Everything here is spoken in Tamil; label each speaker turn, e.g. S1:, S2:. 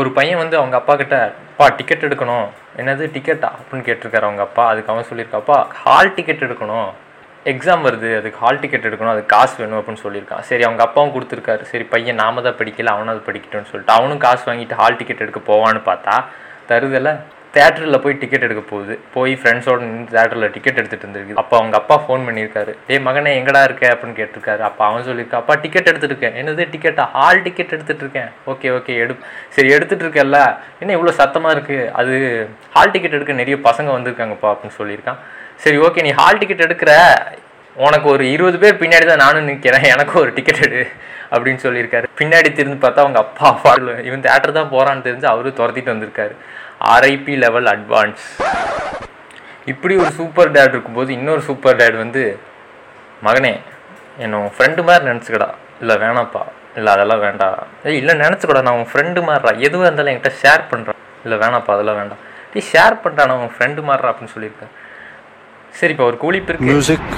S1: ஒரு பையன் வந்து அவங்க அப்பா கிட்ட பா டிக்கெட் எடுக்கணும். என்னது டிக்கெட்டா அப்படின்னு கேட்டிருக்காரு அவங்க அப்பா. அதுக்கு அவன் சொல்லியிருக்காப்பா ஹால் டிக்கெட் எடுக்கணும். எக்ஸாம் வருது அதுக்கு ஹால் டிக்கெட் எடுக்கணும். அதுக்கு காசு வேணும் அப்படின்னு சொல்லியிருக்கான். சரி அவங்க அப்பாவும் கொடுத்துருக்காரு. சரி பையன் நாம தான் படிக்கல அவனும் அது படிக்கட்டும்னு சொல்லிட்டு அவனும் காசு வாங்கிட்டு ஹால் டிக்கெட் எடுக்க போவான்னு பார்த்தா தருதல? தேட்டரில் போய் டிக்கெட் எடுக்க போகுது. போய் ஃப்ரெண்ட்ஸோட நின்று தேட்டரில் டிக்கெட் எடுத்துகிட்டு இருந்திருக்கு அப்போ அவங்க அப்பா ஃபோன் பண்ணியிருக்காரு. ஏ மகனே எங்கடா இருக்க? அப்படின்னு கேட்டிருக்காரு. அப்போ அவன் சொல்லியிருக்கா அப்பா டிக்கெட் எடுத்துட்டு இருக்கேன். என்னது டிக்கெட்டா ஹால் டிக்கெட் எடுத்துகிட்டு இருக்கேன். ஓகே ஓகே எடு சரி எடுத்துகிட்டு இருக்கேல்ல என்ன இவ்வளோ சத்தமாக இருக்குது அது ஹால் டிக்கெட் எடுக்க நிறைய பசங்க வந்திருக்காங்கப்பா அப்படின்னு சொல்லியிருக்கான். சரி ஓகே நீ ஹால் டிக்கெட் எடுக்கிற. உனக்கு ஒரு இருபது பேர் பின்னாடி தான் நானும் நிற்கிறேன் எனக்கு ஒரு டிக்கெட் எடு. அப்படின்னு சொல்லியிருக்காரு. பின்னாடி திரும்பி பார்த்தா அவங்க அப்பா அப்பா. இவன் தேட்டர் தான் போகிறான்னு தெரிஞ்சு அவரு துரத்திட்டு வந்திருக்காரு. ஆர்ஐபி லெவல் அட்வான்ஸ் இப்படி ஒரு சூப்பர் டேட் இருக்கும்போது இன்னொரு சூப்பர் டேட் வந்து மகனே என்னோட உன் ஃப்ரெண்டு மாதிரி நினச்சிக்கடா. இல்லை வேணாப்பா இல்லை அதெல்லாம் வேண்டாம் ஏய் இல்லை நினச்சிக்கடா. நான் உன் ஃப்ரெண்டு மாறுறா எதுவாக இருந்தாலும் என்கிட்ட ஷேர் பண்ணுறான் இல்லை வேணாப்பா அதெல்லாம் வேண்டாம். டேய் ஷேர் பண்ணுறான் நான் உன் ஃப்ரெண்டு மாறுறா அப்படின்னு சொல்லியிருக்கேன். சரிப்பா ஒரு கூலிப்பிற்கு
S2: மியூசிக்